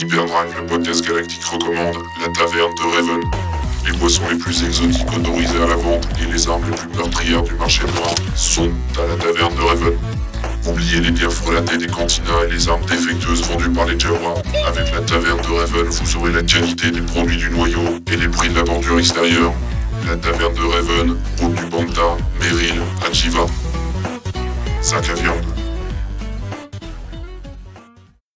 Hyperdrive, le podcast galactique recommande la taverne de Raven. Les boissons les plus exotiques autorisées à la vente et les armes les plus meurtrières du marché noir sont à la taverne de Raven. Oubliez les bières frelatées des cantinas et les armes défectueuses vendues par les Jawa. Avec la taverne de Raven, vous aurez la qualité des produits du noyau et les prix de la bordure extérieure. La taverne de Raven, route du Banta, Meryl, Achiva. Sac à viande.